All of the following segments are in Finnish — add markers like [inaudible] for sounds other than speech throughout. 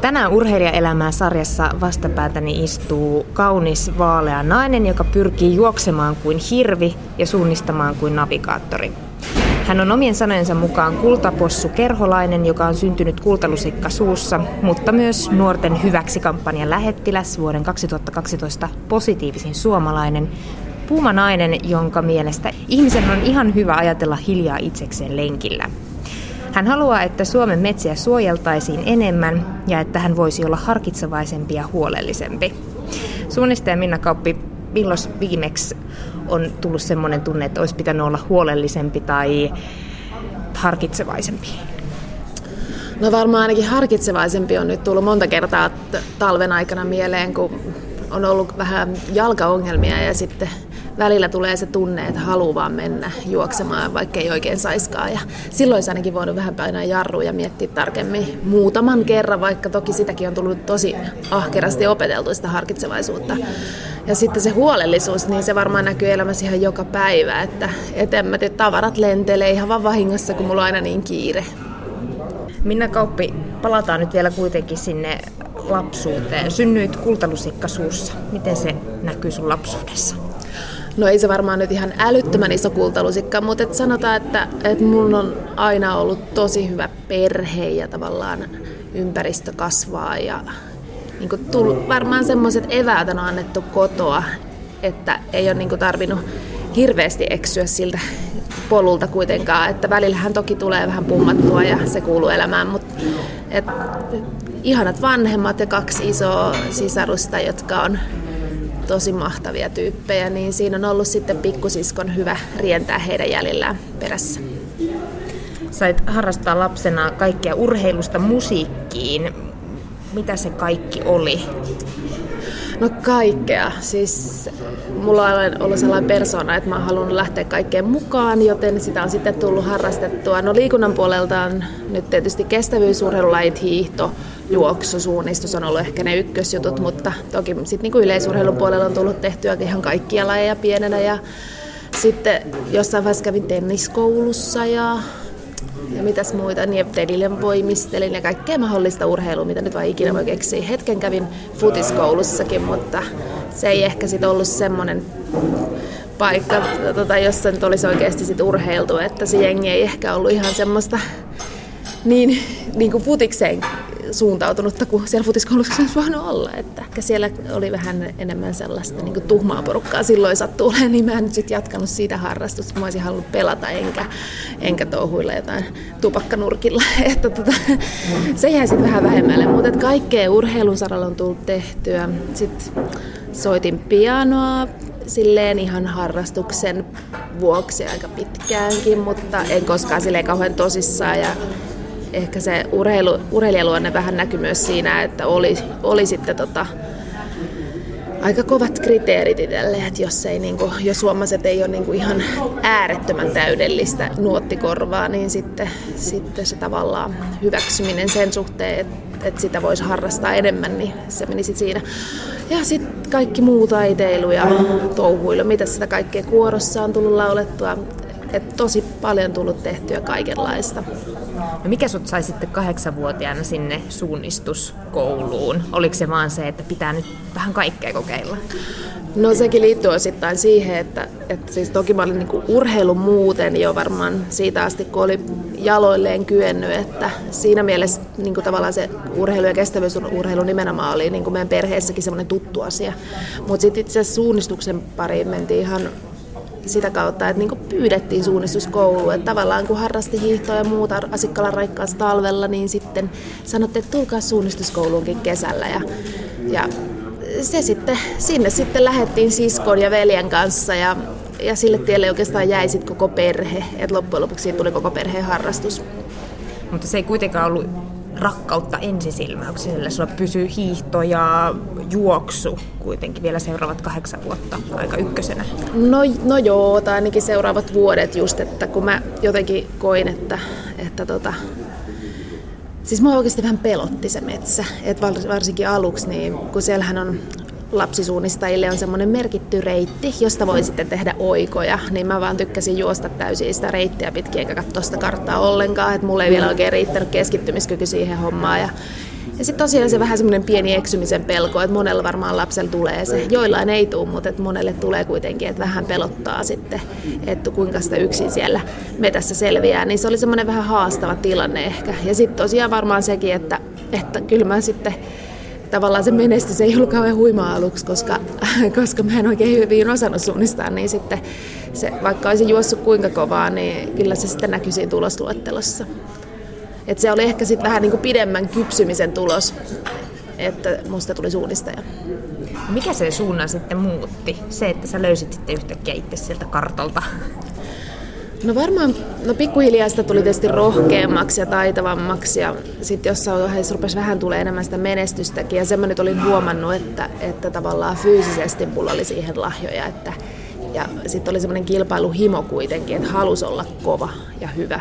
Tänään urheilijaelämää sarjassa vastapäätäni istuu kaunis vaalea nainen, joka pyrkii juoksemaan kuin hirvi ja suunnistamaan kuin navigaattori. Hän on omien sanojensa mukaan kultapossu kerholainen, joka on syntynyt kultalusikka suussa, mutta myös nuorten hyväksi kampanjan lähettiläs vuoden 2012 positiivisin suomalainen, puuma nainen, jonka mielestä ihmisen on ihan hyvä ajatella hiljaa itsekseen lenkillä. Hän haluaa, että Suomen metsiä suojeltaisiin enemmän ja että hän voisi olla harkitsevaisempi ja huolellisempi. Suunnistaja Minna Kauppi, milloin viimeksi on tullut sellainen tunne, että olisi pitänyt olla huolellisempi tai harkitsevaisempi? No varmaan ainakin harkitsevaisempi on nyt tullut monta kertaa talven aikana mieleen, kun on ollut vähän jalkaongelmia ja sitten välillä tulee se tunne, että haluaa vaan mennä juoksemaan, vaikka ei oikein saiskaan. Ja silloin olisi ainakin voinut vähän painaa jarruja ja miettiä tarkemmin muutaman kerran, vaikka toki sitäkin on tullut tosi ahkerasti opeteltu sitä harkitsevaisuutta. Ja sitten se huolellisuus, niin se varmaan näkyy elämässä ihan joka päivä, että et en mä tavarat lentelee ihan vaan vahingossa, kun mulla on aina niin kiire. Minna Kauppi, palataan nyt vielä kuitenkin sinne lapsuuteen. Synnyit kultalusikka suussa. Miten se näkyy sun lapsuudessa? No ei se varmaan nyt ihan älyttömän iso kultalusikka, mutta et sanotaan, että, että mun on aina ollut tosi hyvä perhe ja tavallaan ympäristö kasvaa ja niin kuin tullut, varmaan semmoiset eväät on annettu kotoa, että ei ole niin tarvinnut hirveästi eksyä siltä polulta kuitenkaan, että välillähän toki tulee vähän pummattua ja se kuuluu elämään, mutta et, ihanat vanhemmat ja kaksi isoa sisarusta, jotka on tosi mahtavia tyyppejä, niin siinä on ollut sitten pikkusiskon hyvä rientää heidän jäljillään perässä. Sait harrastaa lapsena kaikkea urheilusta musiikkiin. Mitä se kaikki oli? No kaikkea. Siis mulla on ollut sellainen persona, että mä oon halunnut lähteä kaikkeen mukaan, joten sitä on sitten tullut harrastettua. No liikunnan puolelta on nyt tietysti kestävyysurheilulajit, hiihto, juoksu, suunnistus on ollut ehkä ne ykkösjutut, mutta toki sitten niin kuin yleisurheilun puolella on tullut tehtyä ihan kaikkia lajeja pienenä ja sitten jossain vaiheessa kävin tenniskoulussa ja ja mitäs muita, niin voimistelin ja kaikkea mahdollista urheilua, mitä nyt vaan ikinä voi keksiä. Hetken kävin futiskoulussakin, mutta se ei ehkä sitten ollut semmoinen paikka, tota, jossa nyt olisi oikeasti sit urheiltu, että se jengi ei ehkä ollut ihan semmoista niin, niin kuin futikseen suuntautunutta kuin siellä futiskoulussa olisi voinut olla. Että siellä oli vähän enemmän sellaista niin tuhmaa porukkaa silloin sattuu olemaan, niin mä en nyt sitten jatkanut siitä harrastusta. Mä olisin halunnut pelata enkä, enkä touhuilla jotain tupakkanurkilla. [laughs] Että tota, se jäi sitten vähän vähemmälle, mutta kaikkea urheilun saralla on tullut tehtyä. Sitten soitin pianoa silleen ihan harrastuksen vuoksi aika pitkäänkin, mutta en koskaan silleen kauhean tosissaan ja ehkä se urheilu, urheilijaluonne vähän näkyy myös siinä, että oli, oli sitten tota, aika kovat kriteerit itselle, että jos, ei, niin kuin, jos huomasi, että ei ole niin kuin ihan äärettömän täydellistä nuottikorvaa, niin sitten, sitten se tavallaan hyväksyminen sen suhteen, että, että sitä voisi harrastaa enemmän, niin se meni sitten siinä. Ja sitten kaikki muu taiteilu ja touhuilu, mitä sitä kaikkea kuorossa on tullut laulettua, että tosi paljon tullut tehtyä kaikenlaista. No mikä sut sai sitten kahdeksanvuotiaana sinne suunnistuskouluun? Oliko se vaan se, että pitää nyt vähän kaikkea kokeilla? No sekin liittyy osittain siihen, että, että siis toki mä olin niin urheilun muuten jo varmaan siitä asti, kun oli jaloilleen kyennyt, että siinä mielessä niin kuin tavallaan se urheilu ja kestävyysurheilu nimenomaan oli niin kuin meidän perheessäkin semmoinen tuttu asia. Mutta sitten itse asiassa suunnistuksen pariin mentiin ihan sitä kautta, että niin pyydettiin suunnistuskouluun. Että tavallaan kun harrasti hiihtoa ja muuta Asikkalan raikkaassa talvella, niin sitten sanottiin, että tulkaa suunnistuskouluunkin kesällä. Ja, ja se sitten, sinne sitten lähdettiin siskon ja veljen kanssa ja, ja sille tielle oikeastaan jäi sitten koko perhe. Että loppujen lopuksi siitä tuli koko perheen harrastus. Mutta se ei kuitenkaan ollut rakkautta ensisilmäyksellä. Sulla pysyy hiihto ja juoksu kuitenkin vielä seuraavat kahdeksan vuotta aika ykkösenä. No, no joo, tai ainakin seuraavat vuodet just, että kun mä jotenkin koin, että, että tota, Siis mua oikeasti vähän pelotti se metsä, että varsinkin aluksi, niin kun siellähän on lapsisuunnistajille on semmoinen merkitty reitti, josta voi sitten tehdä oikoja, niin mä vaan tykkäsin juosta täysin sitä reittiä pitkin eikä katsoa sitä karttaa ollenkaan, että mulla ei vielä oikein riittänyt keskittymiskyky siihen hommaan ja Ja sitten tosiaan se vähän semmoinen pieni eksymisen pelko, että monella varmaan lapsella tulee se. Joillain ei tule, mutta että monelle tulee kuitenkin, että vähän pelottaa sitten, että kuinka sitä yksin siellä metässä selviää. Niin se oli semmoinen vähän haastava tilanne ehkä. Ja sitten tosiaan varmaan sekin, että, että kyllä mä sitten tavallaan se menestys ei ollut kauhean huimaa aluksi, koska, [laughs] koska mä en oikein hyvin osannut suunnistaa, niin sitten se, vaikka olisin juossut kuinka kovaa, niin kyllä se sitten näkyi siinä tulosluettelossa. Et se oli ehkä sitten vähän niin kuin pidemmän kypsymisen tulos, että musta tuli suunnistaja. Mikä se suunnan sitten muutti? Se, että sä löysit sitten yhtäkkiä itse sieltä kartalta. No varmaan, no pikkuhiljaa sitä tuli tietysti rohkeammaksi ja taitavammaksi ja sitten jossain vaiheessa rupesi vähän tulee enemmän sitä menestystäkin ja sen mä nyt olin huomannut, että, että tavallaan fyysisesti mulla oli siihen lahjoja, että ja sitten oli semmoinen kilpailuhimo kuitenkin, että halusi olla kova ja hyvä.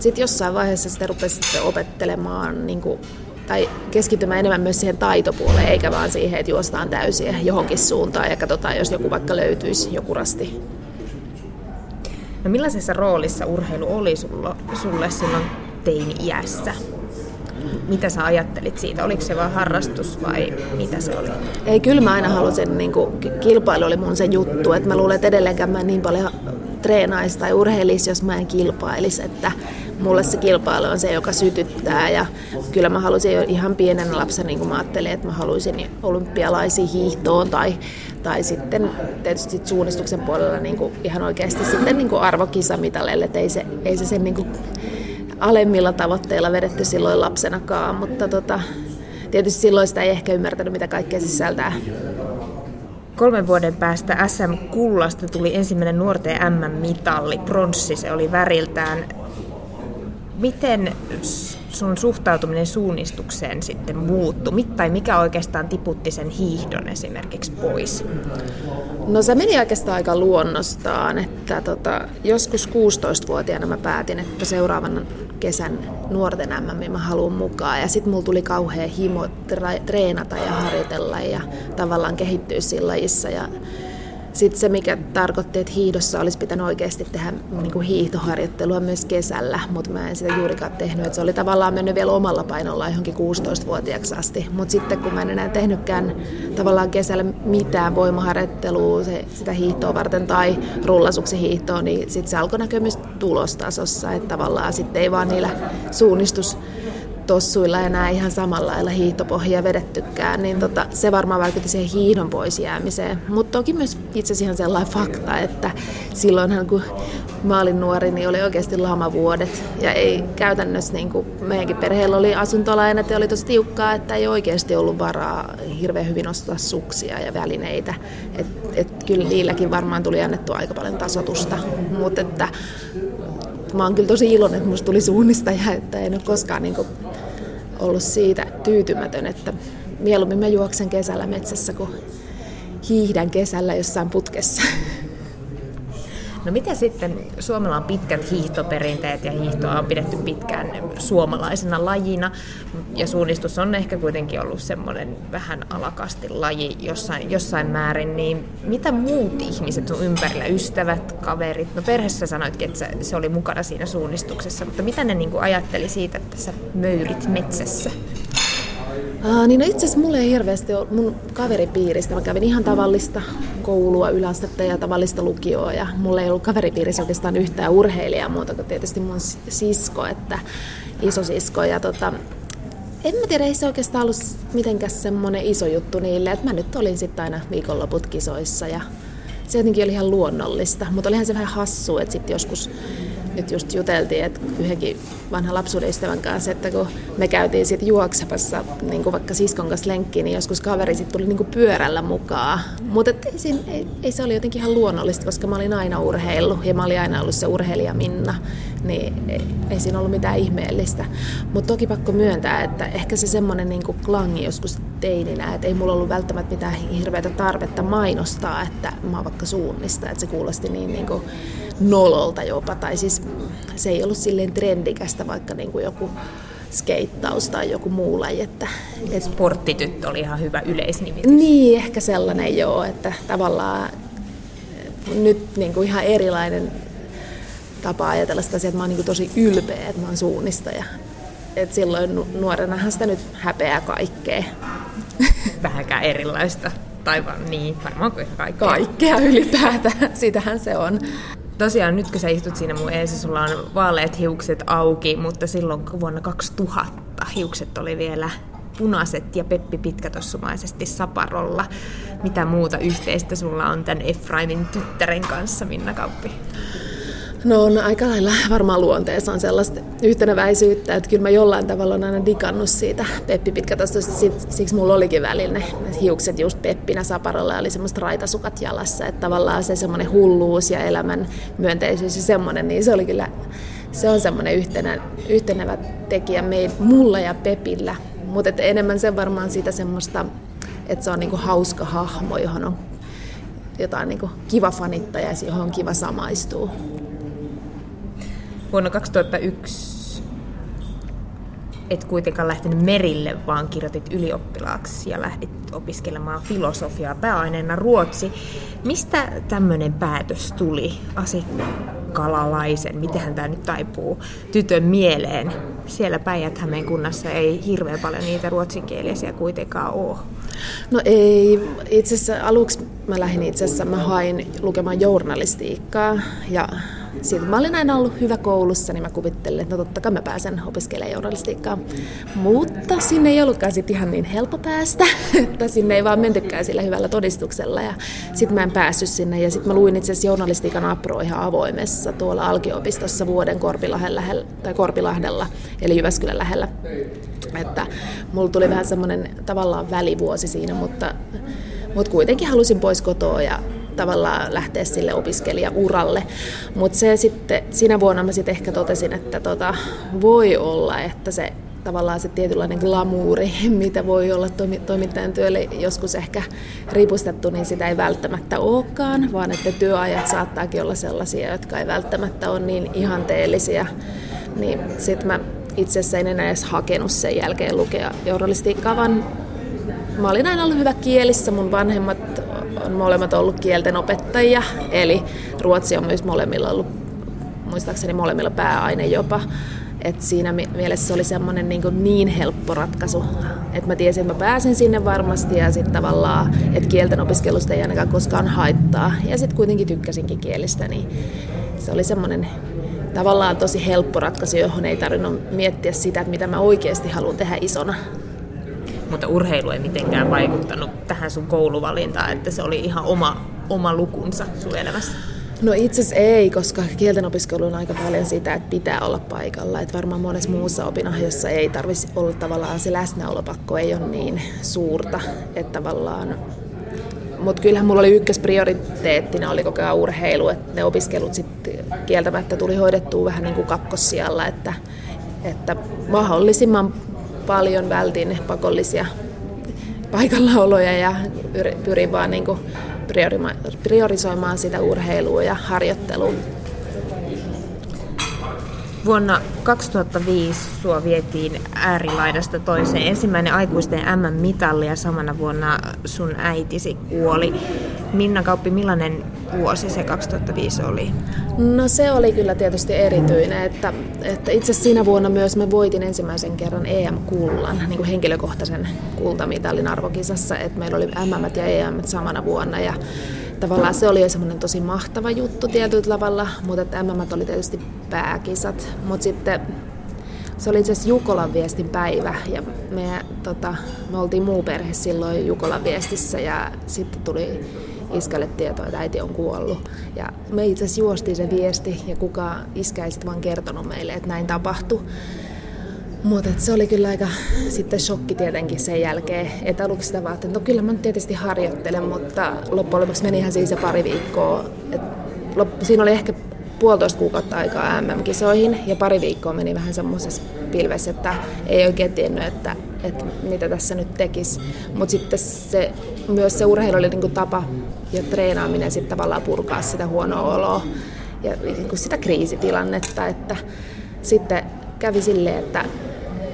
Sitten jossain vaiheessa sitä rupesi sitten opettelemaan niin kuin, tai keskittymään enemmän myös siihen taitopuoleen, eikä vaan siihen, että juostaan täysiä johonkin suuntaan ja katsotaan, jos joku vaikka löytyisi, joku rasti. No millaisessa roolissa urheilu oli sulla, sulle silloin teini-iässä? Mitä sä ajattelit siitä? Oliko se vain harrastus vai mitä se oli? Ei, kyllä mä aina halusin, niin kuin, kilpailu oli mun se juttu, että mä luulen, että edelleenkään mä niin paljon treenaisi tai urheilisi, jos mä en kilpailisi, että mulle se kilpailu on se, joka sytyttää ja kyllä mä halusin jo ihan pienen lapsen, niin kuin mä ajattelin, että mä haluaisin olympialaisia hiihtoon tai, tai sitten tietysti sit suunnistuksen puolella niin kuin ihan oikeasti sitten niin kuin arvokisamitaleille, että ei se, ei se sen niin kuin alemmilla tavoitteilla vedetty silloin lapsenakaan, mutta tota, tietysti silloin sitä ei ehkä ymmärtänyt, mitä kaikkea sisältää. Kolmen vuoden päästä SM-kullasta tuli ensimmäinen nuorten MM-mitalli, pronssi se oli väriltään. Miten sun suhtautuminen suunnistukseen sitten muuttui? Tai mikä oikeastaan tiputti sen hiihdon esimerkiksi pois? No se meni oikeastaan aika luonnostaan, että tota, joskus 16-vuotiaana mä päätin, että seuraavan kesän nuorten MM mä haluan mukaan. Ja sitten mulla tuli kauhea himo treenata ja harjoitella ja tavallaan kehittyä siinä lajissa. Ja sitten se, mikä tarkoitti, että hiihdossa olisi pitänyt oikeasti tehdä niin kuin hiihtoharjoittelua myös kesällä, mutta mä en sitä juurikaan tehnyt. Et se oli tavallaan mennyt vielä omalla painolla johonkin 16-vuotiaaksi asti. Mutta sitten kun mä en enää tehnytkään tavallaan kesällä mitään voimaharjoittelua se, sitä hiihtoa varten tai rullasuksen hiihtoa, niin sitten se alkoi näkyä myös tulostasossa. Että tavallaan sitten ei vaan niillä suunnistus tossuilla enää ihan samalla lailla hiihtopohjia vedettykään, niin tota, se varmaan vaikutti siihen hiihdon pois jäämiseen. Mutta toki myös itse asiassa ihan sellainen fakta, että silloinhan kun mä olin nuori, niin oli oikeasti lamavuodet. Ja ei käytännössä, niin kuin meidänkin perheellä oli asuntolainat ja oli tosi tiukkaa, että ei oikeasti ollut varaa hirveän hyvin ostaa suksia ja välineitä. Et, et kyllä niilläkin varmaan tuli annettu aika paljon tasotusta. Mutta että mä oon kyllä tosi iloinen, että musta tuli suunnistaja, että en ole koskaan niin ollut siitä tyytymätön, että mieluummin mä juoksen kesällä metsässä kuin hiihdän kesällä jossain putkessa. No mitä sitten, Suomella on pitkät hiihtoperinteet ja hiihtoa on pidetty pitkään suomalaisena lajina. Ja suunnistus on ehkä kuitenkin ollut semmoinen vähän alakasti laji jossain, jossain määrin, niin mitä muut ihmiset sun ympärillä, ystävät, kaverit, no perheessä sanoitkin, että se oli mukana siinä suunnistuksessa, mutta mitä ne niin ajatteli siitä, että sä möyrit metsässä? Niin no itse asiassa mulle ei hirveästi ole mun kaveripiiristä. Mä kävin ihan tavallista koulua, yläastetta ja tavallista lukioa. Ja mulla ei ollut kaveripiirissä oikeastaan yhtään urheilijaa muuta kuin tietysti mun sisko, että isosisko. Ja tota, en mä tiedä, ei se oikeastaan ollut mitenkään semmoinen iso juttu niille. Että mä nyt olin sitten aina viikonloput kisoissa ja se jotenkin oli ihan luonnollista. Mutta olihan se vähän hassu, että sitten joskus nyt just juteltiin, että yhdenkin vanhan lapsuuden ystävän kanssa, että kun me käytiin sitten juoksemassa niin kuin vaikka siskon kanssa lenkkiin, niin joskus kaveri sitten tuli niin kuin pyörällä mukaan. Mutta ei, ei, ei, se oli jotenkin ihan luonnollista, koska mä olin aina urheillut ja mä olin aina ollut se urheilija Minna, niin ei, siinä ollut mitään ihmeellistä. Mutta toki pakko myöntää, että ehkä se semmoinen niin klangi joskus teininä, että ei mulla ollut välttämättä mitään hirveätä tarvetta mainostaa, että mä oon vaikka suunnista, että se kuulosti niin, niin kuin nololta jopa, tai siis se ei ollut silleen trendikästä vaikka niin kuin joku skeittaus tai joku muu laji. Että, et... Sporttityttö oli ihan hyvä yleisnimi. Niin, ehkä sellainen joo, että tavallaan nyt niin kuin ihan erilainen tapa ajatella sitä, että mä oon niin kuin tosi ylpeä, että mä oon suunnistaja. et silloin nuorenahan sitä nyt häpeää kaikkea. [laughs] Vähänkään erilaista. Tai vaan niin, varmaan kaikkea. Kaikkea ylipäätään, [laughs] sitähän se on. Tosiaan nyt kun sä istut siinä mun eessä, sulla on vaaleat hiukset auki, mutta silloin vuonna 2000 hiukset oli vielä punaiset ja Peppi pitkätossumaisesti saparolla. Mitä muuta yhteistä sulla on tämän Efraimin tyttären kanssa, Minna Kauppi? No on aika lailla varmaan luonteessa on sellaista yhtenäväisyyttä, että kyllä mä jollain tavalla on aina digannut siitä Peppi pitkätostosta, siksi mulla olikin välillä ne hiukset just Peppinä saparolla ja oli semmoista raitasukat jalassa, että tavallaan se semmoinen hulluus ja elämän myönteisyys ja semmoinen, niin se oli kyllä, se on semmoinen yhtenä, yhtenävä tekijä meidän, mulla ja Pepillä, mutta enemmän se varmaan siitä semmoista, että se on niinku hauska hahmo, johon on jotain niinku kiva fanittaa ja johon on kiva samaistua. Vuonna 2001 et kuitenkaan lähtenyt merille, vaan kirjoitit ylioppilaaksi ja lähdit opiskelemaan filosofiaa pääaineena ruotsi. Mistä tämmöinen päätös tuli asikalalaisen, miten tämä nyt taipuu, tytön mieleen? Siellä päijät kunnassa ei hirveän paljon niitä ruotsinkielisiä kuitenkaan ole. No ei, itse asiassa aluksi mä lähdin itse asiassa, mä hain lukemaan journalistiikkaa ja sitten mä olin aina ollut hyvä koulussa, niin mä kuvittelin, että no totta kai mä pääsen opiskelemaan journalistiikkaa. Mutta sinne ei ollutkaan sit ihan niin helppo päästä, [laughs] että sinne ei vaan mentykään sillä hyvällä todistuksella. Ja sitten mä en päässyt sinne ja sitten mä luin itse asiassa journalistiikan apro ihan avoimessa tuolla Alkiopistossa vuoden Korpilahdella, tai Korpilahdella, eli Jyväskylän lähellä. Että mulla tuli vähän semmoinen tavallaan välivuosi siinä, mutta, mutta kuitenkin halusin pois kotoa ja tavallaan lähteä sille opiskelijauralle. Mutta se sitten, siinä vuonna mä sitten ehkä totesin, että tota, voi olla, että se tavallaan se tietynlainen glamuuri, [laughs] mitä voi olla toimittajan työlle joskus ehkä ripustettu, niin sitä ei välttämättä olekaan, vaan että työajat saattaakin olla sellaisia, jotka ei välttämättä ole niin ihanteellisia. Niin sitten mä itse asiassa en enää edes hakenut sen jälkeen lukea journalistiikkaa, vaan mä olin aina ollut hyvä kielissä. Mun vanhemmat on molemmat ollut kielten opettajia, eli ruotsi on myös molemmilla ollut, muistaakseni molemmilla pääaine jopa. Et siinä mielessä se oli semmoinen niin, niin helppo ratkaisu, että mä tiesin, että mä pääsen sinne varmasti ja sitten tavallaan, että kielten opiskelusta ei ainakaan koskaan haittaa. Ja sitten kuitenkin tykkäsinkin kielistä, niin se oli semmoinen tavallaan tosi helppo ratkaisu, johon ei tarvinnut miettiä sitä, että mitä mä oikeasti haluan tehdä isona mutta urheilu ei mitenkään vaikuttanut tähän sun kouluvalintaan, että se oli ihan oma, oma lukunsa sun elämässä? No itse asiassa ei, koska kielten opiskelu on aika paljon sitä, että pitää olla paikalla. Että varmaan monessa muussa opinahjossa ei tarvitsisi olla tavallaan se läsnäolopakko ei ole niin suurta, että tavallaan mutta kyllähän mulla oli ykkösprioriteettina oli koko ajan urheilu, että ne opiskelut sitten kieltämättä tuli hoidettua vähän niin kuin kakkossijalla, että, että mahdollisimman paljon vältin pakollisia paikallaoloja ja pyrin vaan niin priorisoimaan sitä urheilua ja harjoittelua. Vuonna 2005 sua vietiin äärilaidasta toiseen. Ensimmäinen aikuisten M-mitalli ja samana vuonna sun äitisi kuoli. Minna Kauppi, millainen vuosi se 2005 oli? No se oli kyllä tietysti erityinen, että, että itse siinä vuonna myös mä voitin ensimmäisen kerran EM-kullan, niin kuin henkilökohtaisen kultamitalin arvokisassa, että meillä oli MM ja EM samana vuonna ja tavallaan se oli semmoinen tosi mahtava juttu tietyllä tavalla, mutta että MM oli tietysti pääkisat, mutta sitten se oli itse asiassa Jukolan viestin päivä ja me, tota, me oltiin muu perhe silloin Jukolan viestissä ja sitten tuli iskälle tietoa, että äiti on kuollut. Ja me itse asiassa juostiin se viesti ja kuka iskä ei sitten vaan kertonut meille, että näin tapahtui. Mutta se oli kyllä aika sitten shokki tietenkin sen jälkeen, että aluksi sitä vaan, että no kyllä mä tietysti harjoittelen, mutta loppujen lopuksi menihän siis se pari viikkoa. Et loppu, siinä oli ehkä puolitoista kuukautta aikaa MM-kisoihin ja pari viikkoa meni vähän semmoisessa pilvessä, että ei oikein tiennyt, että, että mitä tässä nyt tekisi. Mutta sitten se, myös se urheilu oli niinku tapa ja treenaaminen sitten tavallaan purkaa sitä huonoa oloa ja niinku sitä kriisitilannetta, että sitten kävi silleen, että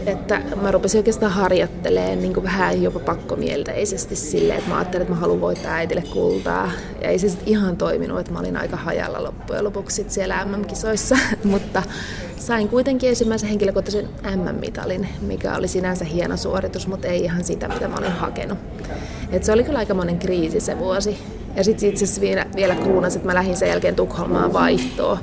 että mä rupesin oikeastaan harjoittelemaan niin vähän jopa pakkomielteisesti silleen, että mä ajattelin, että mä haluan voittaa äitille kultaa. Ja ei se sitten ihan toiminut, että mä olin aika hajalla loppujen lopuksi siellä MM-kisoissa, [laughs] mutta sain kuitenkin ensimmäisen henkilökohtaisen M-mitalin, mikä oli sinänsä hieno suoritus, mutta ei ihan sitä, mitä mä olin hakenut. Et se oli kyllä aikamoinen kriisi se vuosi. Ja sitten itse asiassa vielä, vielä kruunas, että mä lähdin sen jälkeen Tukholmaan vaihtoon.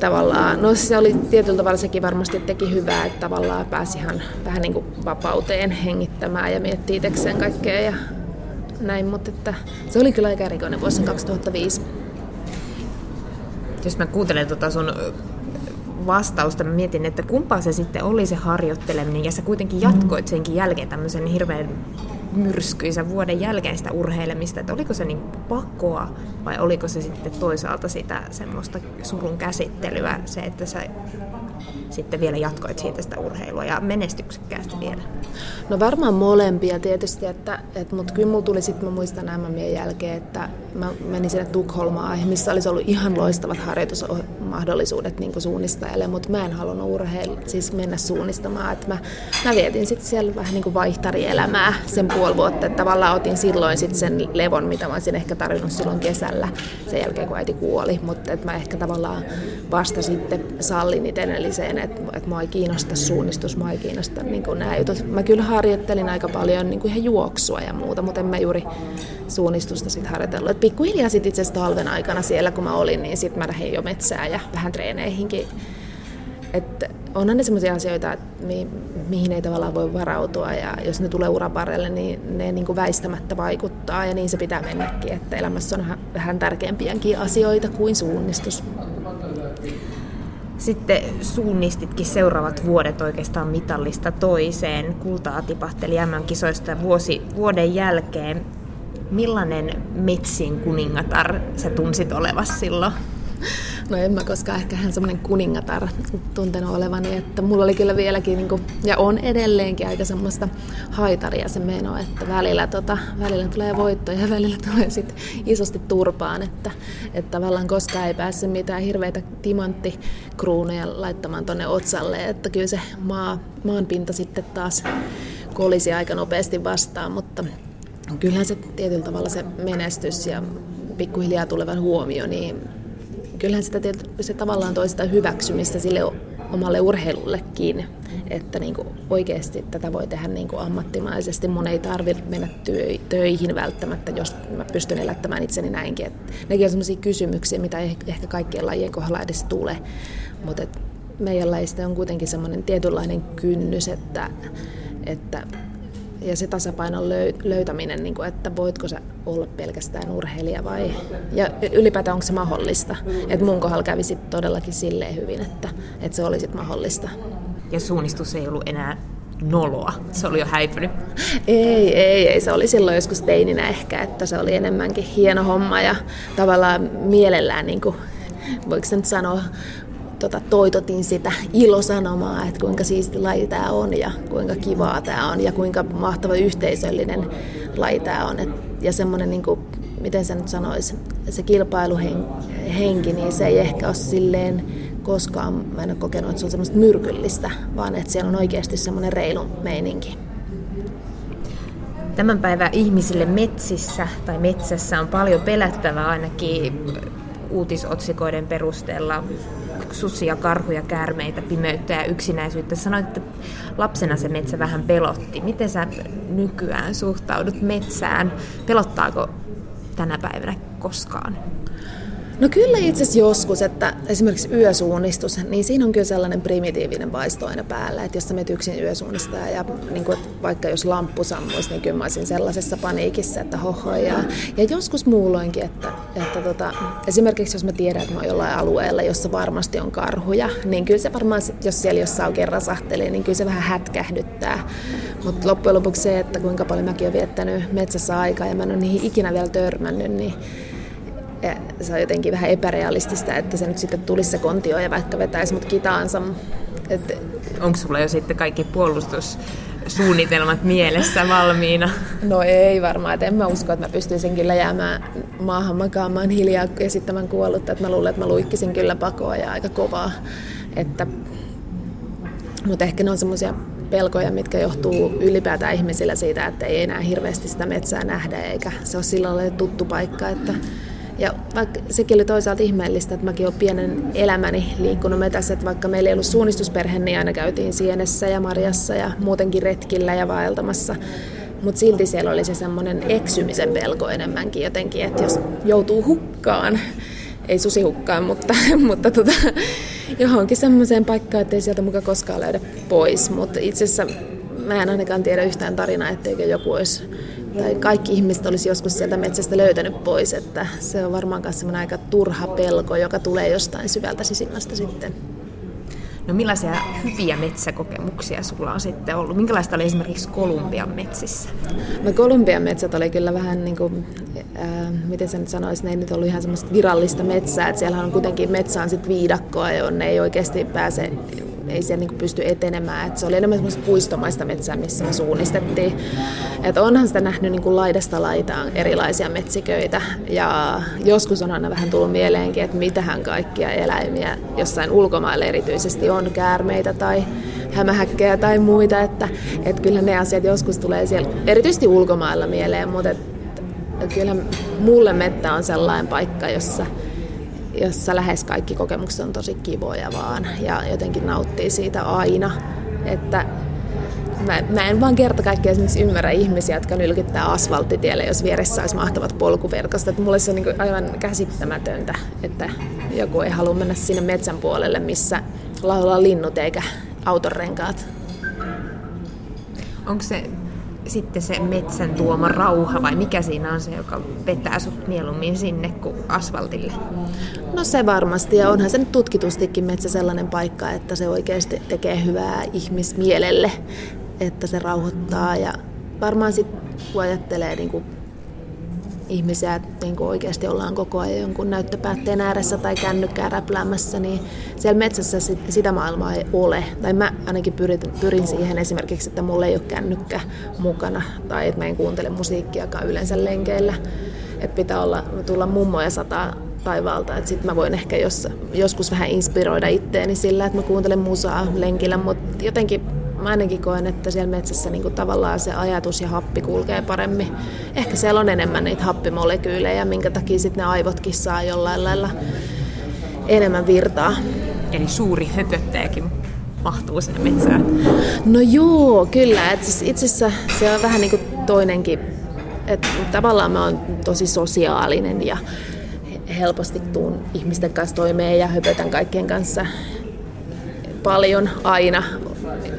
Tavallaan, no se oli tietyllä tavalla sekin varmasti teki hyvää, että tavallaan pääsi ihan vähän niin kuin vapauteen hengittämään ja miettii itsekseen kaikkea ja näin, mutta että se oli kyllä aika erikoinen vuosi 2005. Jos mä kuuntelen tuota sun vastausta, mä mietin, että kumpaa se sitten oli se harjoitteleminen, ja sä kuitenkin jatkoit senkin jälkeen tämmöisen hirveän myrskyisen vuoden jälkeen sitä urheilemista, että oliko se niin pakkoa vai oliko se sitten toisaalta sitä semmoista surun käsittelyä, se, että sä sitten vielä jatkoit siitä sitä urheilua ja menestyksekkäästi vielä? No varmaan molempia tietysti, että, että, mutta kyllä mulla tuli sitten, mä muistan MM jälkeen, että mä menin sinne Tukholmaan, missä olisi ollut ihan loistavat harjoitusmahdollisuudet niin suunnistajalle, mutta mä en halunnut urheilla, siis mennä suunnistamaan, että mä, mä vietin sitten siellä vähän niin kuin vaihtarielämää sen puoli vuotta, että tavallaan otin silloin sitten sen levon, mitä mä olisin ehkä tarvinnut silloin kesällä, sen jälkeen kun äiti kuoli, mutta että mä ehkä tavallaan vasta sitten sallin itselleni sen, että, että mua ei kiinnosta suunnistus, mua ei kiinnosta niin kuin nämä jutut. Mä kyllä harjoittelin aika paljon niin kuin ihan juoksua ja muuta, mutta en mä juuri suunnistusta sitten harjoitellut. Et pikkuhiljaa sitten itse asiassa talven aikana siellä, kun mä olin, niin sitten mä lähdin jo metsään ja vähän treeneihinkin. Että onhan ne sellaisia asioita, että mi- mihin ei tavallaan voi varautua ja jos ne tulee uraparelle, niin ne niin kuin väistämättä vaikuttaa ja niin se pitää mennäkin, että elämässä on vähän tärkeämpiäkin asioita kuin suunnistus. Sitten suunnistitkin seuraavat vuodet oikeastaan mitallista toiseen. Kultaa tipahteli MM-kisoista vuosi vuoden jälkeen. Millainen metsin kuningatar sä tunsit olevas silloin? No en mä koskaan ehkä hän semmoinen kuningatar tuntenut olevani, että mulla oli kyllä vieläkin, niin kuin, ja on edelleenkin aika semmoista haitaria se meno, että välillä, tota, välillä tulee voittoja ja [laughs] välillä tulee sitten isosti turpaan, että, että tavallaan koskaan ei pääse mitään hirveitä timanttikruuneja laittamaan tonne otsalle, että kyllä se maa, maan pinta sitten taas kolisi aika nopeasti vastaan, mutta kyllähän se tietyllä tavalla se menestys ja pikkuhiljaa tulevan huomio, niin kyllähän sitä se tavallaan toista hyväksymistä sille omalle urheilullekin, että niin kuin oikeasti tätä voi tehdä niin kuin ammattimaisesti. Mun ei tarvitse mennä töihin välttämättä, jos mä pystyn elättämään itseni näinkin. Että nekin on sellaisia kysymyksiä, mitä ei ehkä kaikkien lajien kohdalla edes tule, mutta meidän lajista on kuitenkin semmoinen tietynlainen kynnys, että, että ja se tasapainon löytäminen, niin kuin, että voitko sä olla pelkästään urheilija vai... Ja ylipäätään onko se mahdollista. Että mun kohdalla kävisi todellakin silleen hyvin, että, että se olisi mahdollista. Ja suunnistus ei ollut enää noloa. Se oli jo häipynyt. Ei, ei, ei. Se oli silloin joskus teininä ehkä, että se oli enemmänkin hieno homma ja tavallaan mielellään, niin kuin, voiko se nyt sanoa, tota, toitotin sitä ilosanomaa, että kuinka siisti laji tämä on ja kuinka kivaa tämä on ja kuinka mahtava yhteisöllinen laji tämä on. Et, ja semmoinen, niin miten se nyt sanoisi, se kilpailuhenki, niin se ei ehkä ole silleen koskaan, mä en ole kokenut, että se on semmoista myrkyllistä, vaan että siellä on oikeasti semmoinen reilu meininki. Tämän päivän ihmisille metsissä tai metsässä on paljon pelättävää ainakin uutisotsikoiden perusteella susia, karhuja, käärmeitä, pimeyttä ja yksinäisyyttä. Sanoit, että lapsena se metsä vähän pelotti. Miten sä nykyään suhtaudut metsään? Pelottaako tänä päivänä koskaan? No kyllä itse asiassa joskus, että esimerkiksi yösuunnistus, niin siinä on kyllä sellainen primitiivinen vaisto aina päällä, että jos sä menet yksin yösuunnistaa ja niin kuin, vaikka jos lamppu sammuisi, niin kyllä mä olisin sellaisessa paniikissa, että hoho. Ja, joskus muulloinkin, että, että tota, esimerkiksi jos mä tiedän, että mä oon jollain alueella, jossa varmasti on karhuja, niin kyllä se varmaan, jos siellä jossain oikein rasahtelee, niin kyllä se vähän hätkähdyttää. Mutta loppujen lopuksi se, että kuinka paljon mäkin olen viettänyt metsässä aikaa ja mä en ole niihin ikinä vielä törmännyt, niin ja se on jotenkin vähän epärealistista, että se nyt sitten tulisi se kontio ja vaikka vetäisi mut kitaansa. Et... Onko sulla jo sitten kaikki puolustussuunnitelmat mielessä valmiina? No ei varmaan, että en mä usko, että mä pystyisin kyllä jäämään maahan makaamaan hiljaa esittämään kuollutta, että mä luulen, että mä luikkisin kyllä pakoa ja aika kovaa. Että... Mutta ehkä ne on semmoisia pelkoja, mitkä johtuu ylipäätään ihmisillä siitä, että ei enää hirveästi sitä metsää nähdä eikä se ole sillä lailla tuttu paikka, että Ja vaikka sekin oli toisaalta ihmeellistä, että mäkin olen pienen elämäni liikkunut metässä, että vaikka meillä ei ollut suunnistusperhe, niin aina käytiin Sienessä ja Marjassa ja muutenkin retkillä ja vaeltamassa. Mutta silti siellä oli se semmoinen eksymisen pelko enemmänkin jotenkin, että jos joutuu hukkaan, ei susihukkaan, mutta, [laughs] mutta tota, johonkin semmoiseen paikkaan, ettei sieltä muka koskaan löydä pois. Mutta itse asiassa mä en ainakaan tiedä yhtään tarinaa, etteikö joku olisi tai kaikki ihmiset olisi joskus sieltä metsästä löytänyt pois, että se on varmaan myös semmoinen aika turha pelko, joka tulee jostain syvältä sisimmästä sitten. No millaisia hyviä metsäkokemuksia sulla on sitten ollut? Minkälaista oli esimerkiksi Kolumbian metsissä? No Kolumbian metsät oli kyllä vähän niin kuin, äh, miten sen nyt sanoisi, ne ei nyt ollut ihan semmoista virallista metsää, että siellä on kuitenkin metsään sitten viidakkoa, jonne ei oikeasti pääse ei siellä niin pysty etenemään. Et se oli enemmän semmoista puistomaista metsää, missä me suunnistettiin. Et onhan sitä nähnyt niin laidasta laitaan erilaisia metsiköitä. Ja joskus on aina vähän tullut mieleenkin, että mitähän kaikkia eläimiä jossain ulkomailla erityisesti on, käärmeitä tai hämähäkkejä tai muita. Että, että kyllä ne asiat joskus tulee siellä, erityisesti ulkomailla mieleen, mutta et, kyllä mulle mettä on sellainen paikka, jossa jossa lähes kaikki kokemukset on tosi kivoja vaan ja jotenkin nauttii siitä aina. Että mä, mä en vaan kerta kaikkea esimerkiksi ymmärrä ihmisiä, jotka nylkittää asfalttitielle, jos vieressä olisi mahtavat polkuverkostot. Että mulle se on niin aivan käsittämätöntä, että joku ei halua mennä sinne metsän puolelle, missä laulaa linnut eikä autonrenkaat. Onko se sitten se metsän tuoma rauha vai mikä siinä on se, joka vetää sut mieluummin sinne kuin asfaltille? No se varmasti ja onhan se nyt tutkitustikin metsä sellainen paikka, että se oikeasti tekee hyvää ihmismielelle, että se rauhoittaa ja varmaan sitten kun ajattelee niin kuin ihmisiä, niin kuin oikeasti ollaan koko ajan jonkun näyttöpäätteen ääressä tai kännykkää räpläämässä, niin siellä metsässä sitä maailmaa ei ole. Tai mä ainakin pyrin, pyrin siihen esimerkiksi, että mulla ei ole kännykkä mukana tai että mä en kuuntele musiikkiakaan yleensä lenkeillä. Että pitää olla, tulla mummoja sataa taivaalta. Että sitten mä voin ehkä jos, joskus vähän inspiroida itteeni sillä, että mä kuuntelen musaa lenkillä, mutta jotenkin mä ainakin koen, että siellä metsässä niin kuin tavallaan se ajatus ja happi kulkee paremmin. Ehkä siellä on enemmän niitä happimolekyylejä, minkä takia sitten ne aivotkin saa jollain lailla enemmän virtaa. Eli suuri höpöttäjäkin mahtuu sinne metsään. No joo, kyllä. Et siis itse asiassa se on vähän niin kuin toinenkin. Et tavallaan mä oon tosi sosiaalinen ja helposti tuun ihmisten kanssa toimeen ja höpötän kaikkien kanssa paljon aina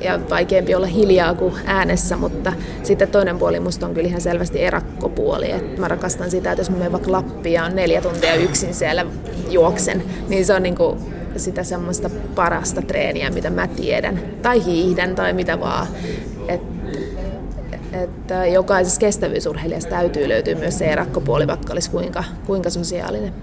ja vaikeampi olla hiljaa kuin äänessä, mutta sitten toinen puoli musta on kyllä ihan selvästi erakkopuoli. Et mä rakastan sitä, että jos mä menen vaikka Lappiin ja on neljä tuntia yksin siellä juoksen, niin se on niinku sitä semmoista parasta treeniä, mitä mä tiedän. Tai hiihdän tai mitä vaan. Et, että jokaisessa kestävyysurheilijassa täytyy löytyä myös se erakkopuoli, vaikka olisi kuinka, kuinka sosiaalinen.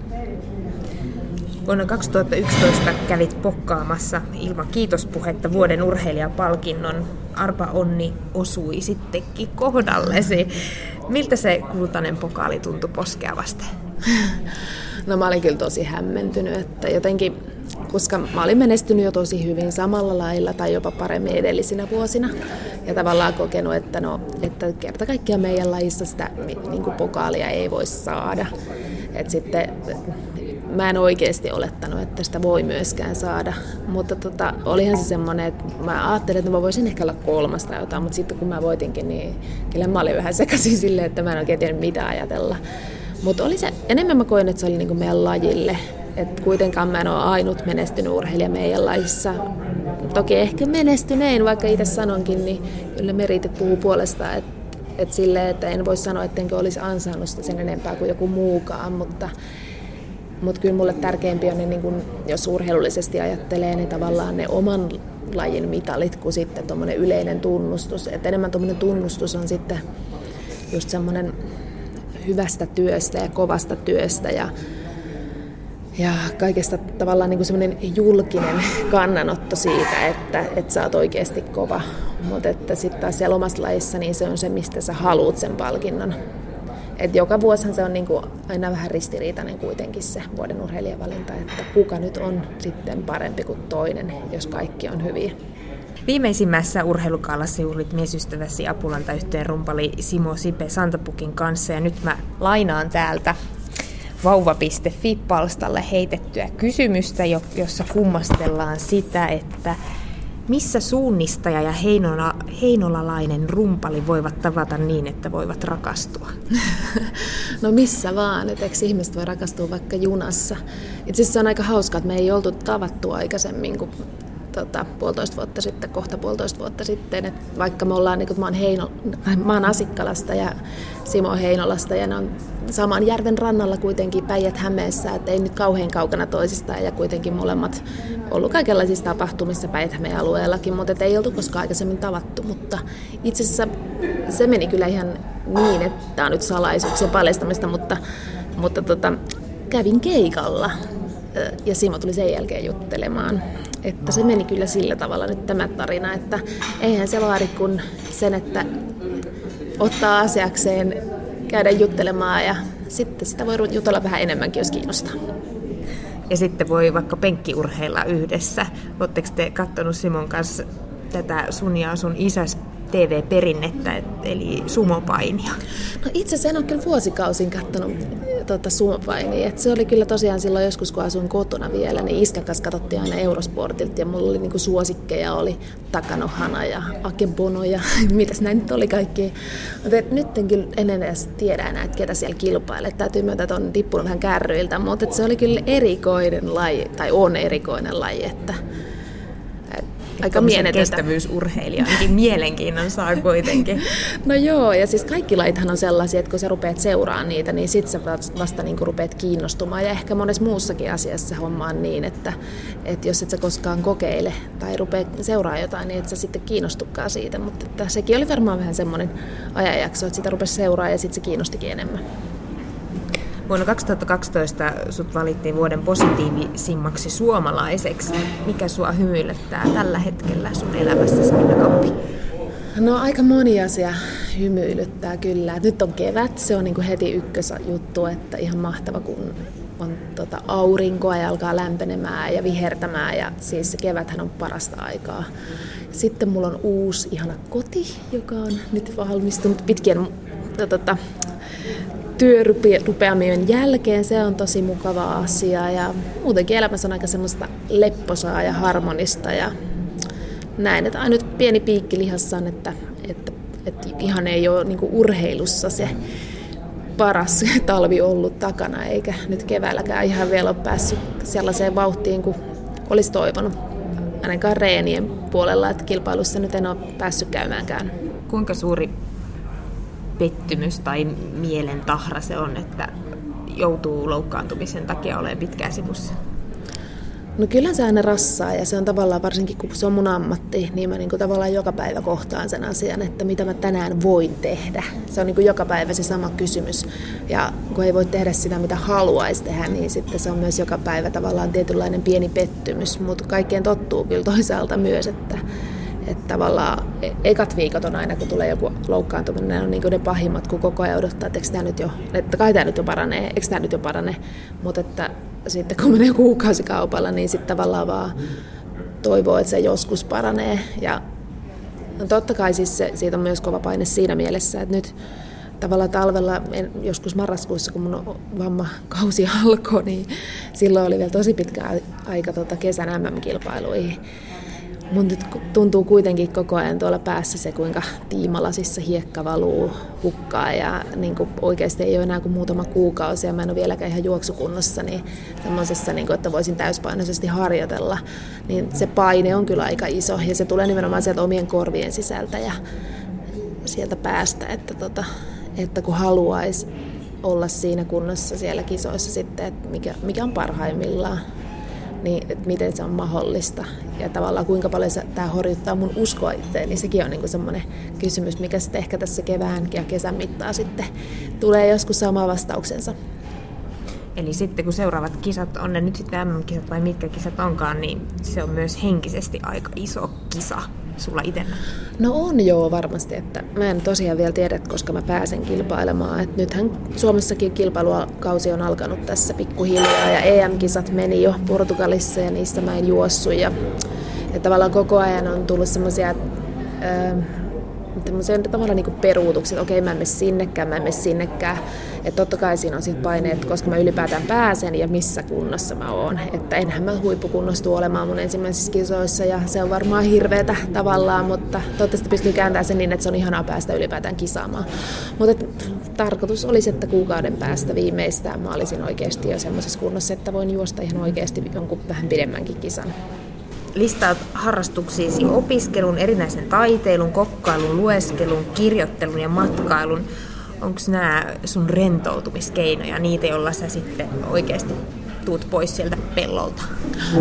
Vuonna 2011 kävit pokkaamassa ilman kiitospuhetta vuoden urheilijapalkinnon. Arpa Onni osui sittenkin kohdallesi. Miltä se kultainen pokaali tuntui poskea vasten? No mä olin kyllä tosi hämmentynyt, että jotenkin, koska mä olin menestynyt jo tosi hyvin samalla lailla tai jopa paremmin edellisinä vuosina. Ja tavallaan kokenut, että, no, että kerta kaikkiaan meidän lajissa sitä niin kuin pokaalia ei voi saada. Et sitten mä en oikeasti olettanut, että sitä voi myöskään saada. Mutta tota, olihan se semmoinen, että mä ajattelin, että mä voisin ehkä olla kolmas tai jotain, mutta sitten kun mä voitinkin, niin kyllä mä olin vähän sekaisin [laughs] silleen, että mä en oikein tiedä mitä ajatella. Mutta oli se, enemmän mä koin, että se oli niinku meidän lajille. Et kuitenkaan mä en ole ainut menestynyt urheilija meidän lajissa. Toki ehkä menestynein, vaikka itse sanonkin, niin kyllä meritit puhuu puolestaan. Että et silleen, että en voi sanoa, ettenkö olisi ansainnut sitä sen enempää kuin joku muukaan, mutta mutta kyllä mulle tärkeämpi on, ne, niin kun, jos urheilullisesti ajattelee, niin tavallaan ne oman lajin mitalit kuin sitten tuommoinen yleinen tunnustus. Et enemmän tuommoinen tunnustus on sitten just semmoinen hyvästä työstä ja kovasta työstä ja, ja kaikesta tavallaan niin semmoinen julkinen kannanotto siitä, että, että sä oot oikeasti kova. Mutta että sitten taas siellä omassa lajissa niin se on se, mistä sä haluat sen palkinnon. Et joka vuosihan se on niinku aina vähän ristiriitainen kuitenkin se vuoden urheilijavalinta, että kuka nyt on sitten parempi kuin toinen, jos kaikki on hyviä. Viimeisimmässä urheilukaalassa juhlit miesystäväsi Apulanta yhteen rumpali Simo Sipe Santapukin kanssa ja nyt mä lainaan täältä vauva.fi-palstalle heitettyä kysymystä, jossa kummastellaan sitä, että missä suunnistaja ja heinola, heinolalainen rumpali voivat tavata niin, että voivat rakastua? [laughs] No missä vaan, että eikö ihmiset voi rakastua vaikka junassa. Itse asiassa se on aika hauskaa, että me ei oltu tavattu aikaisemmin, kun tota, puolitoista vuotta sitten, kohta puolitoista vuotta sitten, että vaikka me ollaan, niin kuin, mä, oon Heino, mä oon Asikkalasta ja Simo Heinolasta ja ne on saman järven rannalla kuitenkin päijät hämeessä, että ei nyt kauhean kaukana toisistaan ja kuitenkin molemmat ollut kaikenlaisissa tapahtumissa päijät alueellakin, mutta et ei oltu koskaan aikaisemmin tavattu, mutta itse asiassa se meni kyllä ihan niin, että tämä on nyt salaisuuksien paljastamista, mutta, mutta tota, kävin keikalla ja Simo tuli sen jälkeen juttelemaan. Että se meni kyllä sillä tavalla nyt tämä tarina, että eihän se vaadi kuin sen, että ottaa asiakseen, käydä juttelemaan ja sitten sitä voi jutella vähän enemmänkin, jos kiinnostaa. Ja sitten voi vaikka penkkiurheilla yhdessä. Oletteko te katsonut Simon kanssa tätä sun ja sun isäs TV-perinnettä, eli sumopainia? No itse asiassa en ole kyllä vuosikausin katsonut tota, sumopainia. Et se oli kyllä tosiaan silloin joskus, kun asuin kotona vielä, niin iskän kanssa katsottiin aina Eurosportilta ja mulla oli niinku suosikkeja, oli Takanohana ja Akebono ja [laughs] mitäs näin nyt oli kaikki. Mutta nyt en kyllä en edes tiedä enää, että ketä siellä kilpailee. Täytyy myöntää, että on tippunut vähän kärryiltä, mutta se oli kyllä erikoinen laji, tai on erikoinen laji, että aika kestävyysurheilijankin mielenkiinnon saa kuitenkin. [laughs] No joo, ja siis kaikki laithan on sellaisia, että kun sä rupeat seuraamaan niitä, niin sit sä vasta niin rupeat kiinnostumaan. Ja ehkä monessa muussakin asiassa homma on niin, että, että jos et sä koskaan kokeile tai rupeat seuraa jotain, niin et sä sitten kiinnostukaan siitä. Mutta että sekin oli varmaan vähän semmoinen ajanjakso, että sitä rupesi seuraa ja sitten se kiinnostikin enemmän. Vuonna 2012 sut valittiin vuoden positiivisimmaksi suomalaiseksi. Mikä sua hymyilyttää tällä hetkellä sun elämässäsi, Minna Kauppi? No aika moni asia hymyilyttää kyllä. Nyt on kevät, se on niin kuin heti ykkösjuttu, että ihan mahtava kun on tota aurinkoa ja alkaa lämpenemään ja vihertämään ja siis se keväthän on parasta aikaa. Sitten mulla on uusi ihana koti, joka on nyt valmistunut pitkien tota, työrupeamien jälkeen. Se on tosi mukava asia ja muutenkin elämässä on aika semmoista lepposaa ja harmonista ja näin, että nyt pieni piikki lihassa on, että, että, että ihan ei ole niin urheilussa se paras talvi ollut takana, eikä nyt keväälläkään ihan vielä ole päässyt sellaiseen vauhtiin kuin olisi toivonut. Ainakaan reenien puolella, että kilpailussa nyt en ole päässyt käymäänkään. Kuinka suuri pettymys tai mielen tahra se on, että joutuu loukkaantumisen takia olemaan pitkään sivussa? No kyllä se aina rassaa ja se on tavallaan, varsinkin kun se on mun ammatti, niin mä niin kuin tavallaan joka päivä kohtaan sen asian, että mitä mä tänään voin tehdä. Se on niin kuin joka päivä se sama kysymys. Ja kun ei voi tehdä sitä, mitä haluaisi tehdä, niin sitten se on myös joka päivä tavallaan tietynlainen pieni pettymys. Mutta kaikkeen tottuu kyllä toisaalta myös, että, että tavallaan e- ekat viikot on aina, kun tulee joku loukkaantuminen, ne on niin ne pahimmat, kun koko ajan odottaa, että, tämä nyt jo, että kai tämä nyt jo paranee, eikö tämä nyt jo parane. Mutta että sitten kun menee kuukausikaupalla, niin sitten tavallaan vaan toivoo, että se joskus paranee. Ja no totta kai siis se, siitä on myös kova paine siinä mielessä, että nyt tavallaan talvella, joskus marraskuussa, kun mun vammakausi alkoi, niin silloin oli vielä tosi pitkä aika tuota kesän MM-kilpailuihin. Mun nyt tuntuu kuitenkin koko ajan tuolla päässä se, kuinka tiimalasissa hiekka valuu hukkaa ja niin kuin oikeasti ei ole enää kuin muutama kuukausi ja mä en ole vieläkään ihan juoksukunnossa, niin semmoisessa, niin että voisin täyspainoisesti harjoitella, niin se paine on kyllä aika iso ja se tulee nimenomaan sieltä omien korvien sisältä ja sieltä päästä, että, tota, että kun haluaisi olla siinä kunnossa siellä kisoissa sitten, että mikä, mikä on parhaimmillaan niin että miten se on mahdollista. Ja tavallaan kuinka paljon se, tämä horjuttaa mun uskoa itseäni, niin sekin on niin semmoinen kysymys, mikä sitten ehkä tässä kevään ja kesän mittaa sitten tulee joskus saamaan vastauksensa. Eli sitten kun seuraavat kisat on ne nyt sitten MM-kisat vai mitkä kisat onkaan, niin se on myös henkisesti aika iso kisa sulla itsellä? No on joo varmasti, että mä en tosiaan vielä tiedä, koska mä pääsen kilpailemaan. Et nythän Suomessakin kilpailukausi on alkanut tässä pikkuhiljaa ja EM-kisat meni jo Portugalissa ja niissä mä en juossut. Ja, ja tavallaan koko ajan on tullut semmoisia tämmöisiä tavallaan niin peruutuksia, että okei mä en mene sinnekään, mä en mene sinnekään. Että totta kai siinä on sitten paineet, koska mä ylipäätään pääsen ja missä kunnossa mä oon. Että enhän mä huippukunnostu olemaan mun ensimmäisissä kisoissa ja se on varmaan hirveetä tavallaan, mutta toivottavasti pystyy kääntämään sen niin, että se on ihanaa päästä ylipäätään kisaamaan. Mutta tarkoitus olisi, että kuukauden päästä viimeistään mä olisin oikeasti jo semmoisessa kunnossa, että voin juosta ihan oikeasti jonkun vähän pidemmänkin kisan listaat harrastuksiisi opiskelun, erinäisen taiteilun, kokkailun, lueskelun, kirjoittelun ja matkailun. Onko nämä sun rentoutumiskeinoja, niitä, joilla sä sitten oikeasti tuut pois sieltä pellolta?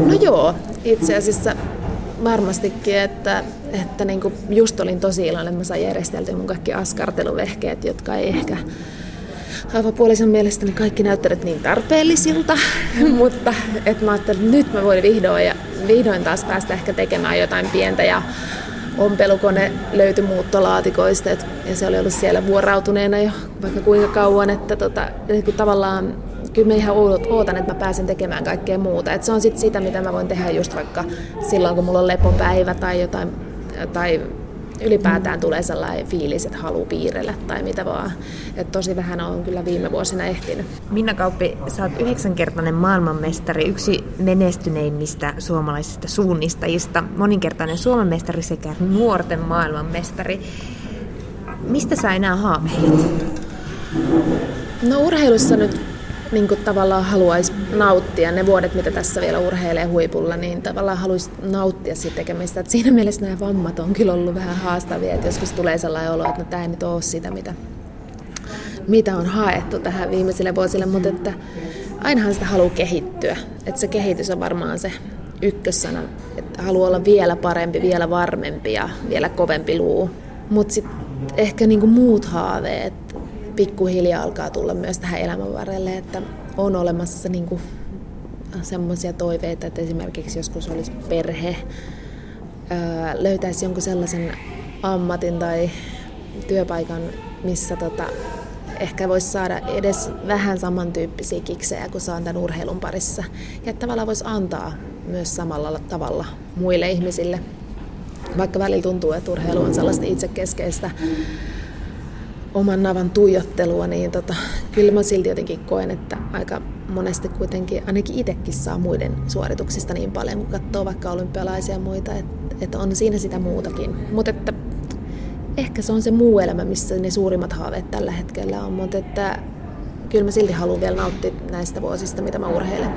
No joo, itse asiassa varmastikin, että, että niin kuin just olin tosi iloinen, mä sain järjesteltyä mun kaikki askarteluvehkeet, jotka ei ehkä avopuolisen mielestäni kaikki näyttävät niin tarpeellisilta, [laughs] mutta että mä ajattelin, että nyt mä voin vihdoin, ja, vihdoin taas päästä ehkä tekemään jotain pientä ja ompelukone löytyi muuttolaatikoista et, ja se oli ollut siellä vuorautuneena jo vaikka kuinka kauan, että tota, niin tavallaan kyllä mä ihan ootan, että mä pääsen tekemään kaikkea muuta. Et se on sitten sitä, mitä mä voin tehdä just vaikka silloin, kun mulla on lepopäivä tai jotain, tai ylipäätään tulee sellainen fiilis, että haluaa piirrellä tai mitä vaan. Et tosi vähän on kyllä viime vuosina ehtinyt. Minna Kauppi, sä oot yhdeksänkertainen maailmanmestari, yksi menestyneimmistä suomalaisista suunnistajista, moninkertainen Suomen mestari sekä nuorten maailmanmestari. Mistä sä enää haaveilet? No urheilussa nyt niin kuin tavallaan haluaisi nauttia ne vuodet, mitä tässä vielä urheilee huipulla, niin tavallaan haluaisi nauttia siitä tekemistä. Et siinä mielessä nämä vammat on kyllä ollut vähän haastavia, että joskus tulee sellainen olo, että no, tämä ei nyt ole sitä, mitä, mitä on haettu tähän viimeisille vuosille, mutta että ainahan sitä haluaa kehittyä. Että se kehitys on varmaan se ykkössana, että haluaa olla vielä parempi, vielä varmempi ja vielä kovempi luu. Mutta sitten ehkä niinku muut haaveet, pikkuhiljaa alkaa tulla myös tähän elämän varrelle, että on olemassa niin semmoisia toiveita, että esimerkiksi joskus olisi perhe, löytäisi jonkun sellaisen ammatin tai työpaikan, missä tota, ehkä voisi saada edes vähän samantyyppisiä kiksejä kuin saan tämän urheilun parissa. Ja tavallaan voisi antaa myös samalla tavalla muille ihmisille. Vaikka välillä tuntuu, että urheilu on sellaista itsekeskeistä oman navan tuijottelua, niin tota, kyllä mä silti jotenkin koen, että aika monesti kuitenkin ainakin itsekin saa muiden suorituksista niin paljon, kun katsoo vaikka olympialaisia ja muita, että, että on siinä sitä muutakin. Mutta että ehkä se on se muu elämä, missä ne suurimmat haaveet tällä hetkellä on, mutta että kyllä mä silti haluan vielä nauttia näistä vuosista, mitä mä urheilen.